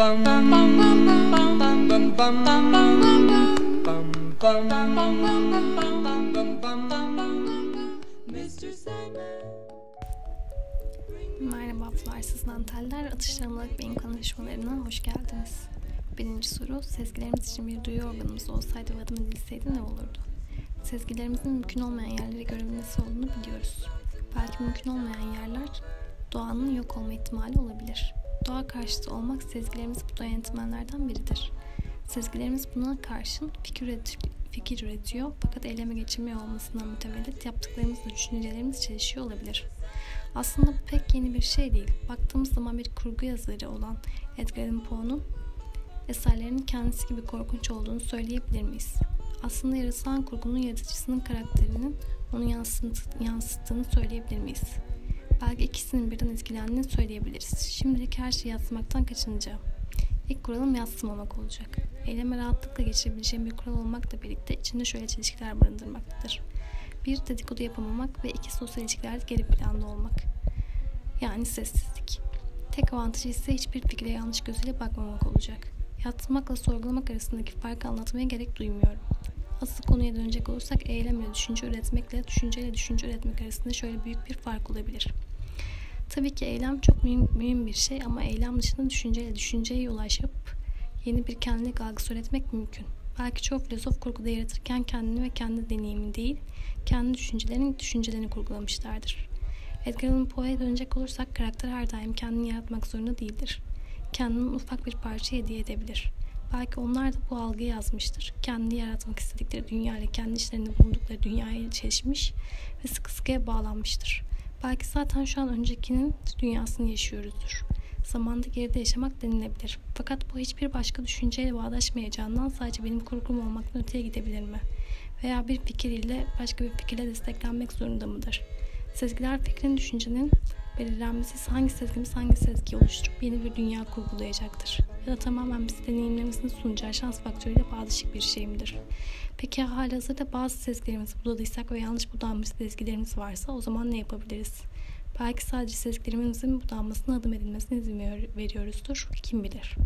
Merhaba Flarsız Danteller, Atıştırmalık Beyin Konuşmalarına hoş geldiniz. Birinci soru, sezgilerimiz için bir duyu organımız olsaydı ve adımız edilseydi ne olurdu? Sezgilerimizin mümkün olmayan yerlere görebilmesi olduğunu biliyoruz. Belki mümkün olmayan yerler doğanın yok olma ihtimali olabilir. Doğa karşıtı olmak sezgilerimizi bu yönetmenlerden biridir. Sezgilerimiz buna karşın fikir, üret- fikir üretiyor fakat eyleme geçemiyor olmasından mütevellit yaptıklarımızla düşüncelerimiz çelişiyor olabilir. Aslında bu pek yeni bir şey değil. Baktığımız zaman bir kurgu yazarı olan Edgar Allan Poe'nun eserlerinin kendisi gibi korkunç olduğunu söyleyebilir miyiz? Aslında yaratılan kurgunun yaratıcısının karakterinin onu yansıt- yansıttığını söyleyebilir miyiz? Belki ikisinin birden etkilendiğini söyleyebiliriz. Şimdilik her şeyi yatsımaktan kaçınacağım. İlk kuralım yatsımamak olacak. Eyleme rahatlıkla geçirebileceğim bir kural olmakla birlikte içinde şöyle çelişkiler barındırmaktadır. Bir, dedikodu yapamamak ve iki, sosyal ilişkilerde geri planda olmak. Yani sessizlik. Tek avantajı ise hiçbir fikre yanlış gözüyle bakmamak olacak. Yatsımakla sorgulamak arasındaki farkı anlatmaya gerek duymuyorum. Asıl konuya dönecek olursak eylem ile düşünce üretmekle düşünce ile düşünce üretmek arasında şöyle büyük bir fark olabilir. Tabii ki eylem çok mühim, mühim bir şey ama eylem dışında düşünceyle düşünceye ulaşıp yeni bir kendilik algısı üretmek mümkün. Belki çoğu filozof kurguda yaratırken kendini ve kendi deneyimi değil, kendi düşüncelerini düşüncelerini kurgulamışlardır. Edgar Allan Poe'ya dönecek olursak karakter her daim kendini yaratmak zorunda değildir. Kendinden ufak bir parça hediye edebilir. Belki onlar da bu algıyı yazmıştır. Kendi yaratmak istedikleri dünya ile kendi işlerinde bulundukları dünyaya çelişmiş ve sıkı sıkıya bağlanmıştır. Belki zaten şu an öncekinin dünyasını yaşıyoruzdur. Zamanda geride yaşamak denilebilir. Fakat bu hiçbir başka düşünceyle bağdaşmayacağından sadece benim kurgum olmaktan öteye gidebilir mi? Veya bir fikir ile başka bir fikirle desteklenmek zorunda mıdır? Sezgiler fikrin düşüncenin belirlenmesi hangi sezgimiz hangi sezgiyi oluşturup yeni bir dünya kurgulayacaktır? Ya da tamamen bizi deneyimlemesini sunacağı şans faktörüyle bağdaşık bir şey midir? Peki halihazırda bazı sezgilerimizi budalıysak ve yanlış budanmış sezgilerimiz varsa o zaman ne yapabiliriz? Belki sadece sezgilerimizin budanmasına adım edilmesine izin veriyoruzdur. Kim bilir?